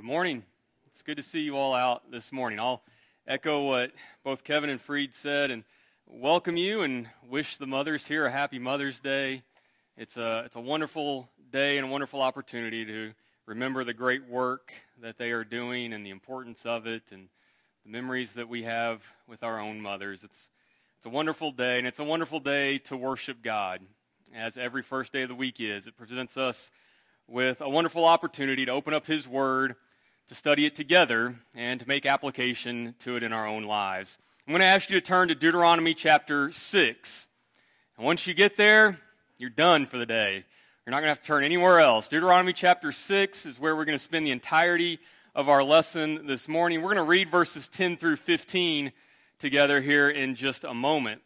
good morning. It's good to see you all out this morning. I'll echo what both Kevin and Freed said and welcome you and wish the mothers here a happy Mother's Day. It's a, it's a wonderful day and a wonderful opportunity to remember the great work that they are doing and the importance of it and the memories that we have with our own mothers. It's, it's a wonderful day, and it's a wonderful day to worship God, as every first day of the week is. It presents us with a wonderful opportunity to open up His Word, to study it together, and to make application to it in our own lives. I'm going to ask you to turn to Deuteronomy chapter 6. And once you get there, you're done for the day. You're not going to have to turn anywhere else. Deuteronomy chapter 6 is where we're going to spend the entirety of our lesson this morning. We're going to read verses 10 through 15 together here in just a moment.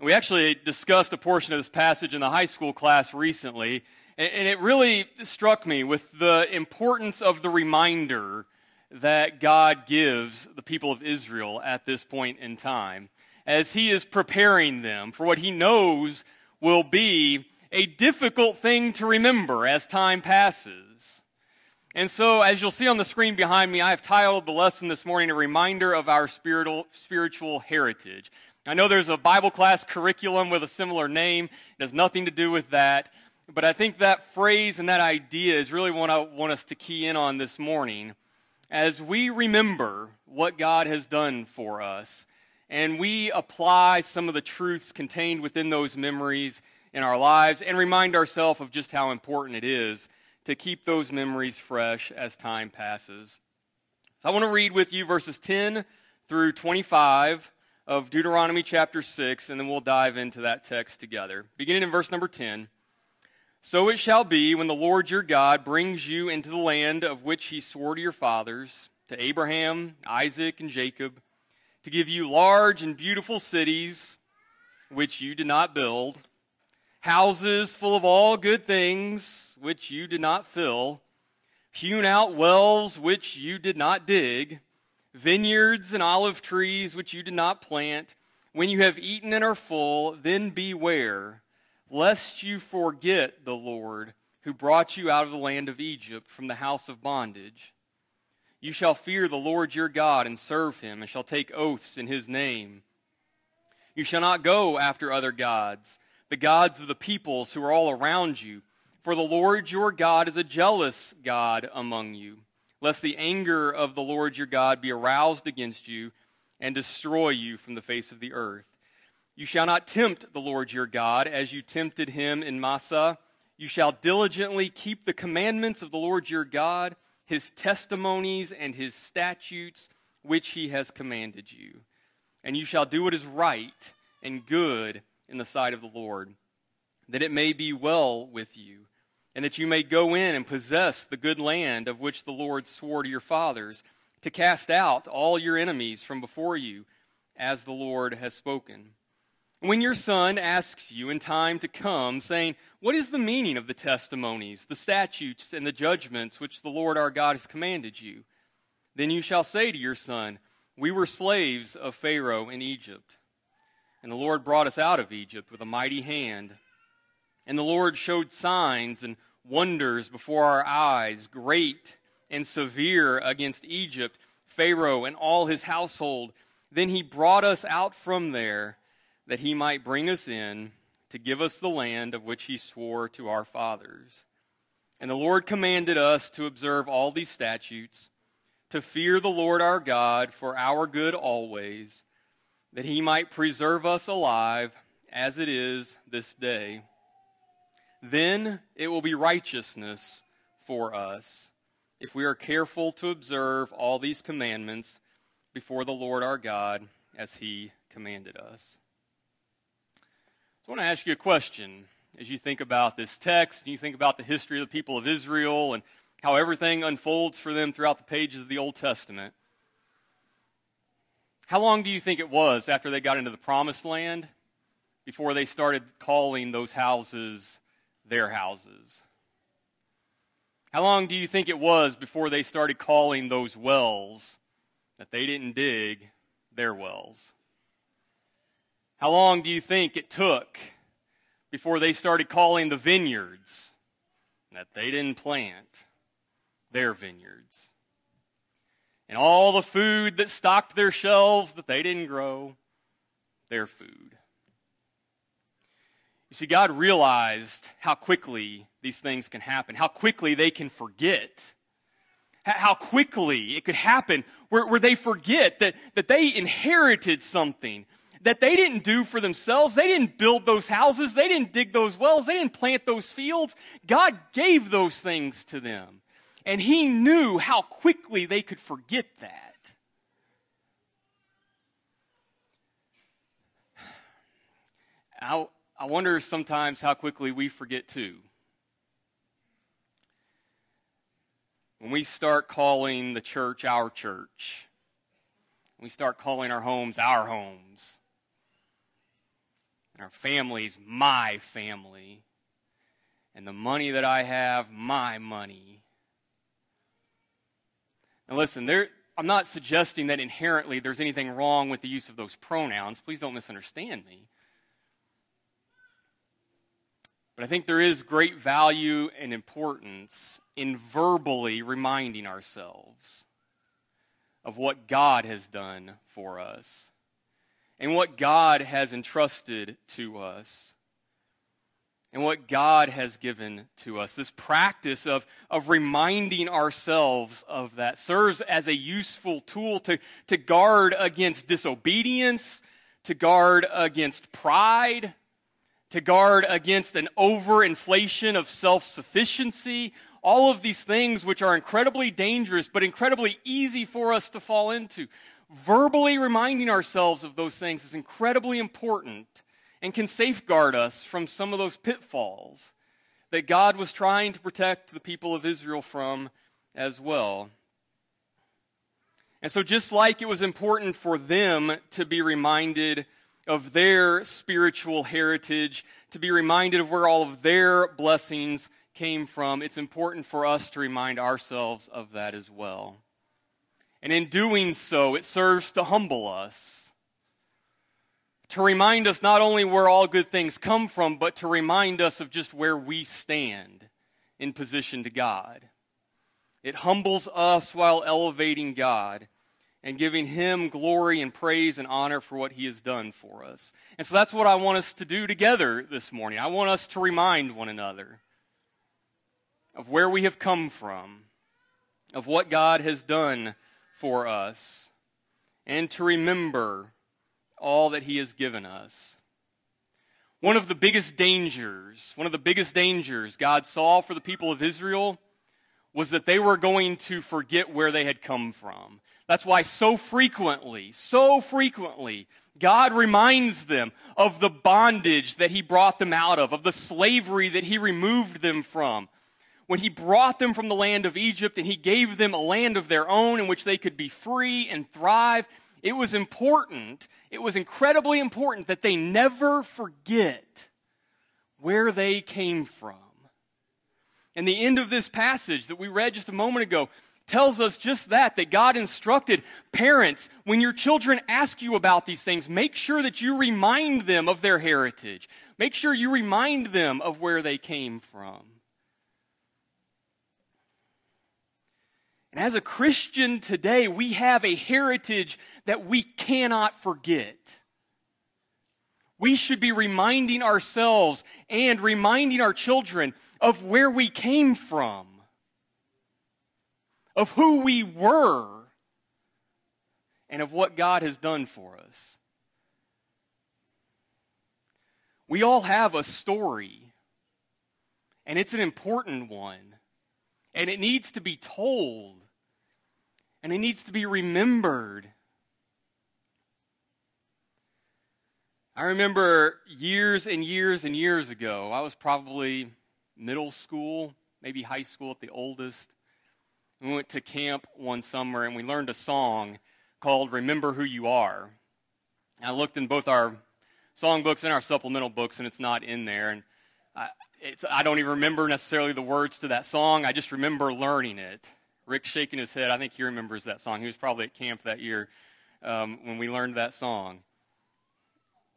We actually discussed a portion of this passage in the high school class recently, and it really struck me with the importance of the reminder that God gives the people of Israel at this point in time as He is preparing them for what He knows will be a difficult thing to remember as time passes. And so, as you'll see on the screen behind me, I have titled the lesson this morning A Reminder of Our Spiritual, spiritual Heritage. I know there's a Bible class curriculum with a similar name, it has nothing to do with that. But I think that phrase and that idea is really what I want us to key in on this morning as we remember what God has done for us and we apply some of the truths contained within those memories in our lives and remind ourselves of just how important it is to keep those memories fresh as time passes. So I want to read with you verses 10 through 25 of Deuteronomy chapter 6, and then we'll dive into that text together. Beginning in verse number 10. So it shall be when the Lord your God brings you into the land of which he swore to your fathers, to Abraham, Isaac, and Jacob, to give you large and beautiful cities which you did not build, houses full of all good things which you did not fill, hewn out wells which you did not dig, vineyards and olive trees which you did not plant. When you have eaten and are full, then beware lest you forget the Lord who brought you out of the land of Egypt from the house of bondage. You shall fear the Lord your God and serve him, and shall take oaths in his name. You shall not go after other gods, the gods of the peoples who are all around you, for the Lord your God is a jealous God among you, lest the anger of the Lord your God be aroused against you and destroy you from the face of the earth. You shall not tempt the Lord your God as you tempted him in Massah. You shall diligently keep the commandments of the Lord your God, his testimonies and his statutes, which he has commanded you. And you shall do what is right and good in the sight of the Lord, that it may be well with you, and that you may go in and possess the good land of which the Lord swore to your fathers, to cast out all your enemies from before you, as the Lord has spoken. When your son asks you in time to come, saying, What is the meaning of the testimonies, the statutes, and the judgments which the Lord our God has commanded you? Then you shall say to your son, We were slaves of Pharaoh in Egypt. And the Lord brought us out of Egypt with a mighty hand. And the Lord showed signs and wonders before our eyes, great and severe against Egypt, Pharaoh, and all his household. Then he brought us out from there that he might bring us in to give us the land of which he swore to our fathers. And the Lord commanded us to observe all these statutes, to fear the Lord our God for our good always, that he might preserve us alive as it is this day. Then it will be righteousness for us if we are careful to observe all these commandments before the Lord our God as he commanded us. So I want to ask you a question as you think about this text and you think about the history of the people of Israel and how everything unfolds for them throughout the pages of the Old Testament. How long do you think it was after they got into the promised land before they started calling those houses their houses? How long do you think it was before they started calling those wells that they didn't dig their wells? How long do you think it took before they started calling the vineyards that they didn't plant their vineyards. And all the food that stocked their shelves that they didn't grow, their food. You see, God realized how quickly these things can happen, how quickly they can forget, how quickly it could happen where, where they forget that, that they inherited something that they didn't do for themselves. They didn't build those houses. They didn't dig those wells. They didn't plant those fields. God gave those things to them. And He knew how quickly they could forget that. I, I wonder sometimes how quickly we forget too. When we start calling the church our church, we start calling our homes our homes, and our families my family, and the money that I have my money. Now, listen, there, I'm not suggesting that inherently there's anything wrong with the use of those pronouns. Please don't misunderstand me. But I think there is great value and importance in verbally reminding ourselves of what God has done for us and what God has entrusted to us and what God has given to us. This practice of, of reminding ourselves of that serves as a useful tool to, to guard against disobedience, to guard against pride, to guard against an overinflation of self sufficiency, all of these things which are incredibly dangerous but incredibly easy for us to fall into. Verbally reminding ourselves of those things is incredibly important and can safeguard us from some of those pitfalls that God was trying to protect the people of Israel from as well. And so, just like it was important for them to be reminded of their spiritual heritage, to be reminded of where all of their blessings came from, it's important for us to remind ourselves of that as well. And in doing so, it serves to humble us, to remind us not only where all good things come from, but to remind us of just where we stand in position to God. It humbles us while elevating God and giving him glory and praise and honor for what he has done for us. And so that's what I want us to do together this morning. I want us to remind one another of where we have come from, of what God has done for us, and to remember all that he has given us. One of the biggest dangers, one of the biggest dangers God saw for the people of Israel was that they were going to forget where they had come from. That's why so frequently, so frequently, God reminds them of the bondage that He brought them out of, of the slavery that He removed them from. When He brought them from the land of Egypt and He gave them a land of their own in which they could be free and thrive, it was important, it was incredibly important that they never forget where they came from. And the end of this passage that we read just a moment ago tells us just that, that God instructed parents, when your children ask you about these things, make sure that you remind them of their heritage. Make sure you remind them of where they came from. And as a Christian today, we have a heritage that we cannot forget. We should be reminding ourselves and reminding our children of where we came from of who we were and of what God has done for us. We all have a story, and it's an important one, and it needs to be told, and it needs to be remembered. I remember years and years and years ago, I was probably middle school, maybe high school at the oldest. We went to camp one summer and we learned a song called Remember Who You Are. And I looked in both our songbooks and our supplemental books, and it's not in there. And I, I don't even remember necessarily the words to that song. I just remember learning it. Rick shaking his head. I think he remembers that song. He was probably at camp that year um, when we learned that song.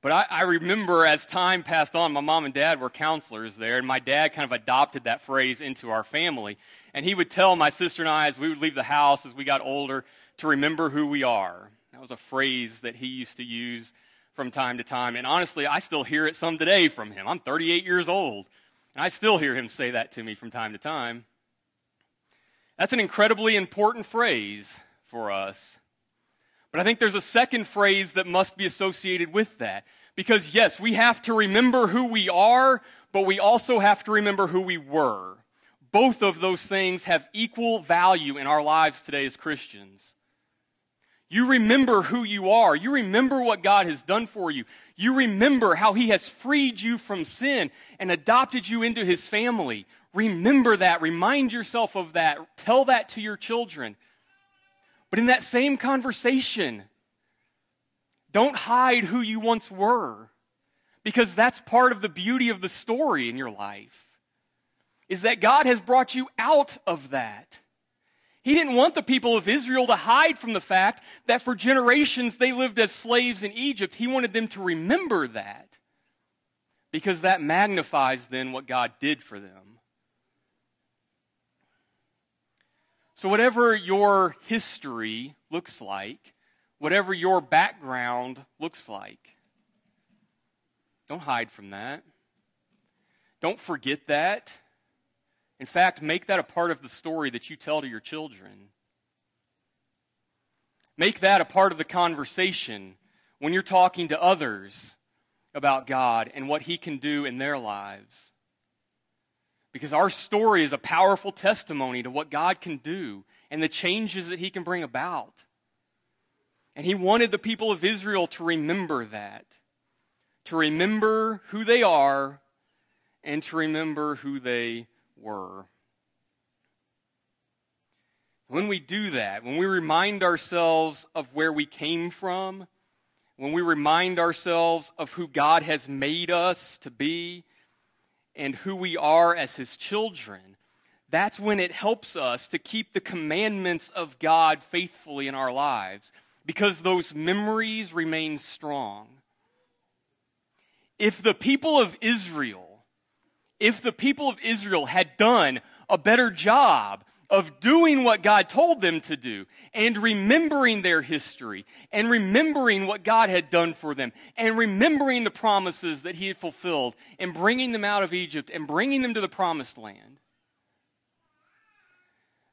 but I, I, remember as time passed on, my mom and dad were counselors there, and my dad kind of adopted that phrase into our family. And he would tell my sister and I as we would leave the house as we got older to remember who we are. That was a phrase that he used to use from time to time. And honestly, I still hear it some today from him. I'm 38 years old, and I still hear him say that to me from time to time. That's an incredibly important phrase for us. But I think there's a second phrase that must be associated with that. Because yes, we have to remember who we are, but we also have to remember who we were. Both of those things have equal value in our lives today as Christians. You remember who you are. You remember what God has done for you. You remember how He has freed you from sin and adopted you into His family. Remember that. Remind yourself of that. Tell that to your children. But in that same conversation, don't hide who you once were because that's part of the beauty of the story in your life is that God has brought you out of that. He didn't want the people of Israel to hide from the fact that for generations they lived as slaves in Egypt. He wanted them to remember that because that magnifies then what God did for them. So, whatever your history looks like, whatever your background looks like, don't hide from that. Don't forget that. In fact, make that a part of the story that you tell to your children. Make that a part of the conversation when you're talking to others about God and what He can do in their lives. Because our story is a powerful testimony to what God can do and the changes that He can bring about. And He wanted the people of Israel to remember that, to remember who they are, and to remember who they were. When we do that, when we remind ourselves of where we came from, when we remind ourselves of who God has made us to be, and who we are as his children, that's when it helps us to keep the commandments of God faithfully in our lives because those memories remain strong. If the people of Israel, if the people of Israel had done a better job of doing what God told them to do and remembering their history and remembering what God had done for them and remembering the promises that He had fulfilled and bringing them out of Egypt and bringing them to the promised land.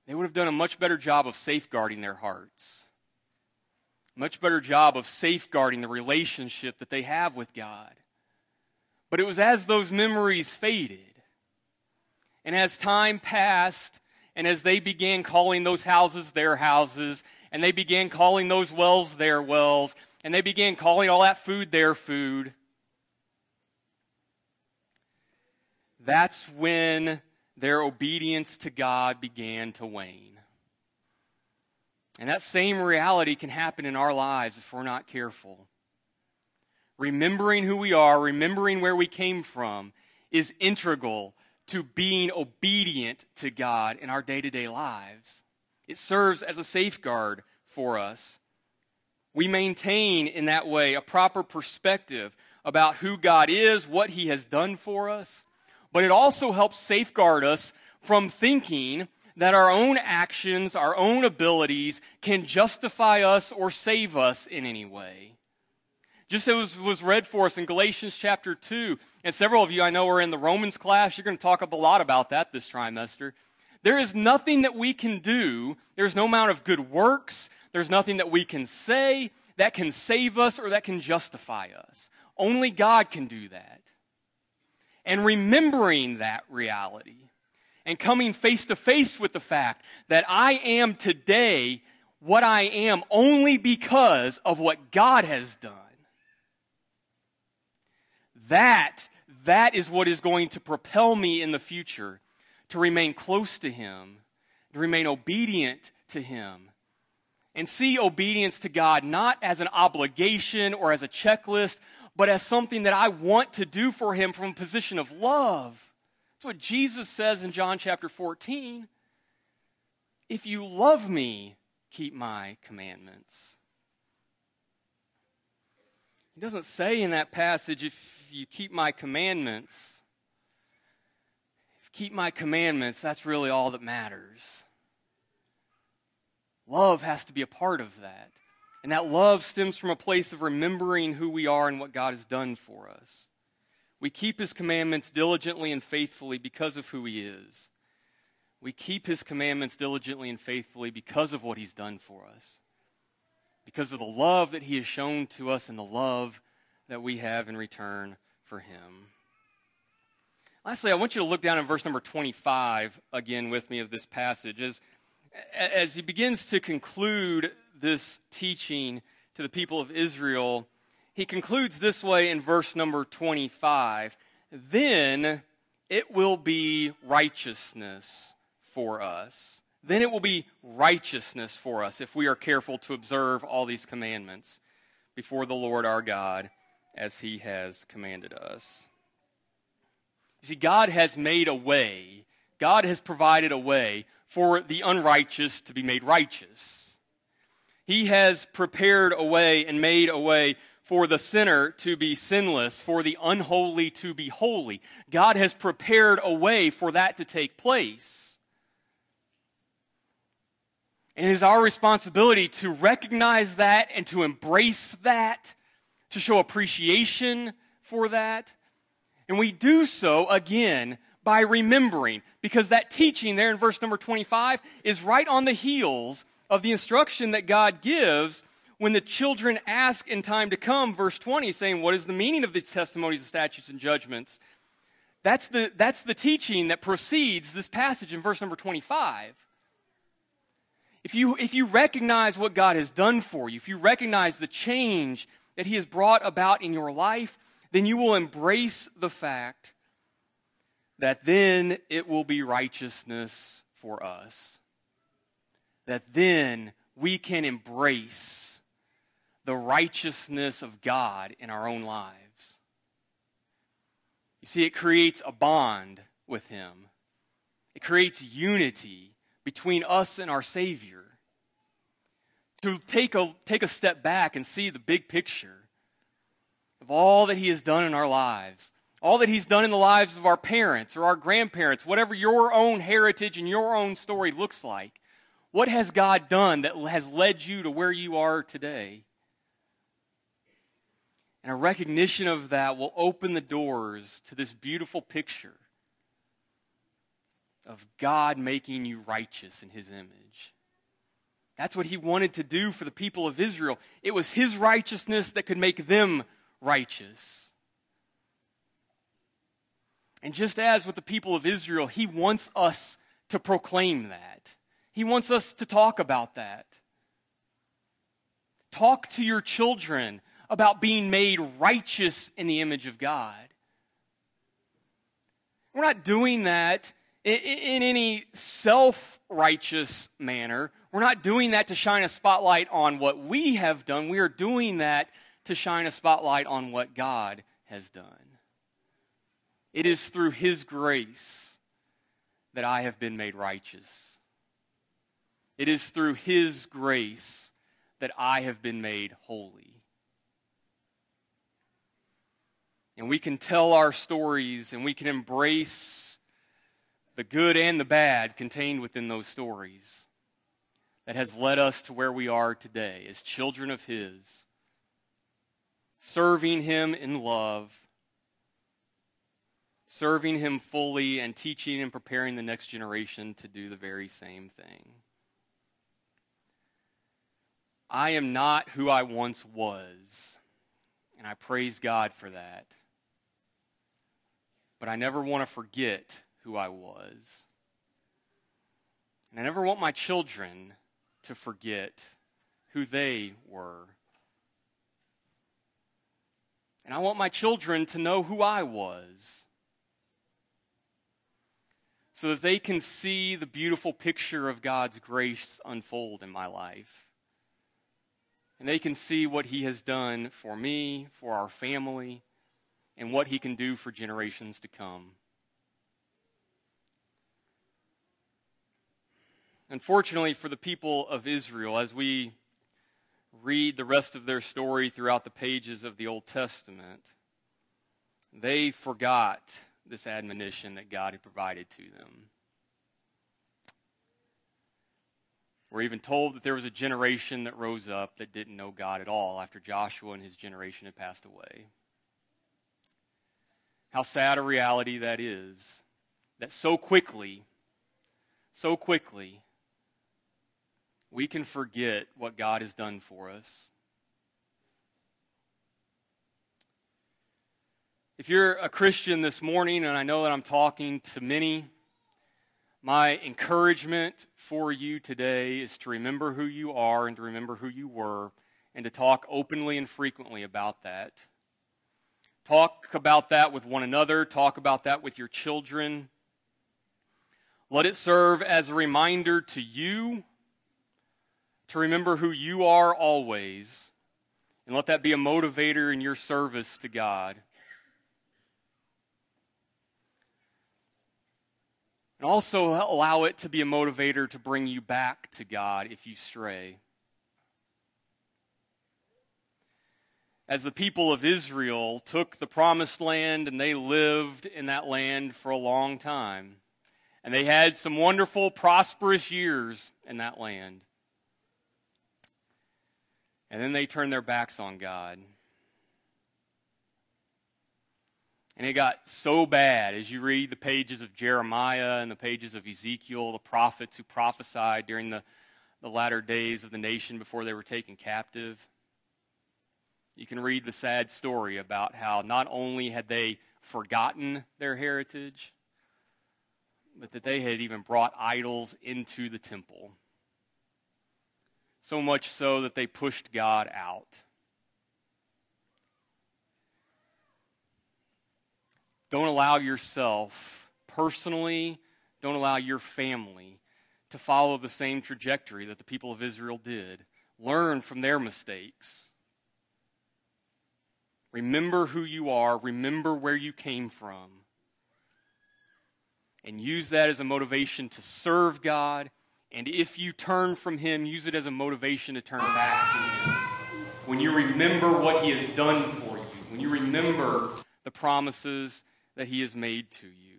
They would have done a much better job of safeguarding their hearts, much better job of safeguarding the relationship that they have with God. But it was as those memories faded and as time passed and as they began calling those houses their houses, and they began calling those wells their wells, and they began calling all that food their food, that's when their obedience to God began to wane. And that same reality can happen in our lives if we're not careful. Remembering who we are, remembering where we came from, is integral to being obedient to God in our day to day lives. It serves as a safeguard for us. We maintain in that way a proper perspective about who God is, what He has done for us, but it also helps safeguard us from thinking that our own actions, our own abilities can justify us or save us in any way. Just as was read for us in Galatians chapter 2, and several of you I know are in the Romans class. You're going to talk up a lot about that this trimester. There is nothing that we can do, there's no amount of good works, there's nothing that we can say that can save us or that can justify us. Only God can do that. And remembering that reality and coming face to face with the fact that I am today what I am only because of what God has done that, that is what is going to propel me in the future to remain close to Him, to remain obedient to Him, and see obedience to God not as an obligation or as a checklist, but as something that I want to do for Him from a position of love. That's what Jesus says in John chapter 14. If you love me, keep my commandments. He doesn't say in that passage, if you keep my commandments, if you keep my commandments, that's really all that matters. Love has to be a part of that. And that love stems from a place of remembering who we are and what God has done for us. We keep his commandments diligently and faithfully because of who he is. We keep his commandments diligently and faithfully because of what he's done for us. Because of the love that he has shown to us and the love that we have in return for him. Lastly, I want you to look down in verse number 25 again with me of this passage. As, as he begins to conclude this teaching to the people of Israel, he concludes this way in verse number 25 Then it will be righteousness for us. Then it will be righteousness for us if we are careful to observe all these commandments before the Lord our God as he has commanded us. You see, God has made a way, God has provided a way for the unrighteous to be made righteous. He has prepared a way and made a way for the sinner to be sinless, for the unholy to be holy. God has prepared a way for that to take place. And it is our responsibility to recognize that and to embrace that, to show appreciation for that. And we do so again by remembering, because that teaching there in verse number 25 is right on the heels of the instruction that God gives when the children ask in time to come, verse 20, saying, What is the meaning of these testimonies, and statutes, and judgments? That's the, that's the teaching that precedes this passage in verse number 25. If you, if you recognize what God has done for you, if you recognize the change that He has brought about in your life, then you will embrace the fact that then it will be righteousness for us. That then we can embrace the righteousness of God in our own lives. You see, it creates a bond with Him, it creates unity between us and our Savior. To take a, take a step back and see the big picture of all that He has done in our lives, all that He's done in the lives of our parents or our grandparents, whatever your own heritage and your own story looks like. What has God done that has led you to where you are today? And a recognition of that will open the doors to this beautiful picture of God making you righteous in his image. That's what he wanted to do for the people of Israel. It was his righteousness that could make them righteous. And just as with the people of Israel, he wants us to proclaim that. He wants us to talk about that. Talk to your children about being made righteous in the image of God. We're not doing that in any self righteous manner. We're not doing that to shine a spotlight on what we have done. We are doing that to shine a spotlight on what God has done. It is through His grace that I have been made righteous. It is through His grace that I have been made holy. and we can tell our stories and we can embrace the good and the bad contained within those stories that has led us to where we are today as children of His, serving Him in love, serving Him fully, and teaching and preparing the next generation to do the very same thing. I am not who I once was, and I praise God for that but I never want to forget who I was. And I never want my children to forget who they were. And I want my children to know who I was so that they can see the beautiful picture of God's grace unfold in my life. And they can see what He has done for me, for our family, and what he can do for generations to come. Unfortunately, for the people of Israel, as we read the rest of their story throughout the pages of the Old Testament, they forgot this admonition that God had provided to them. We're even told that there was a generation that rose up that didn't know God at all after Joshua and his generation had passed away. How sad a reality that is that so quickly, so quickly, we can forget what God has done for us. If you're a Christian this morning, and I know that I'm talking to many, my encouragement for you today is to remember who you are and to remember who you were and to talk openly and frequently about that. Talk about that with one another, talk about that with your children. Let it serve as a reminder to you to remember who you are always, and let that be a motivator in your service to God. And also allow it to be a motivator to bring you back to God if you stray. As the people of Israel took the promised land and they lived in that land for a long time, and they had some wonderful, prosperous years in that land. And then they turned their backs on God. And it got so bad as you read the pages of Jeremiah and the pages of Ezekiel, the prophets who prophesied during the, the latter days of the nation before they were taken captive. You can read the sad story about how not only had they forgotten their heritage, but that they had even brought idols into the temple. So much so that they pushed God out. Don't allow yourself personally, don't allow your family to follow the same trajectory that the people of Israel did. Learn from their mistakes. Remember who you are, remember where you came from. And use that as a motivation to serve God. And if you turn from Him, use it as a motivation to turn back to Him. When you remember what He has done for you, when you remember the promises that He has made to you.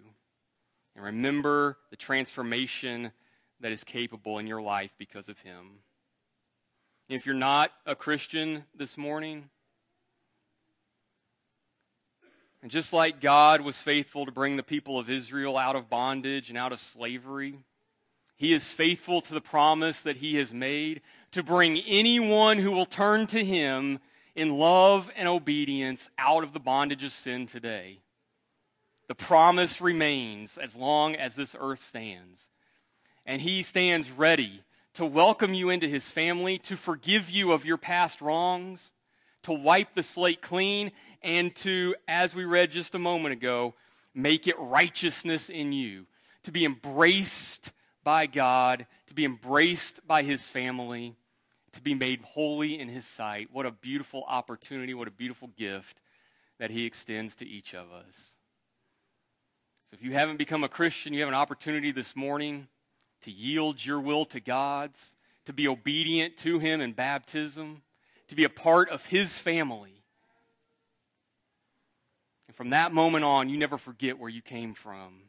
And remember the transformation that is capable in your life because of Him. If you're not a Christian this morning, and just like God was faithful to bring the people of Israel out of bondage and out of slavery, He is faithful to the promise that He has made to bring anyone who will turn to Him in love and obedience out of the bondage of sin today. The promise remains as long as this earth stands. And he stands ready to welcome you into his family, to forgive you of your past wrongs, to wipe the slate clean, and to, as we read just a moment ago, make it righteousness in you, to be embraced by God, to be embraced by his family, to be made holy in his sight. What a beautiful opportunity, what a beautiful gift that he extends to each of us. So if you haven't become a Christian, you have an opportunity this morning to yield your will to God's, to be obedient to Him in baptism, to be a part of His family. And from that moment on, you never forget where you came from.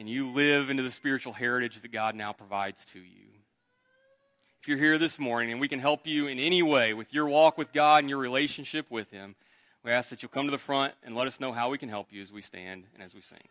And you live into the spiritual heritage that God now provides to you. If you're here this morning and we can help you in any way with your walk with God and your relationship with Him, we ask that you'll come to the front and let us know how we can help you as we stand and as we sing.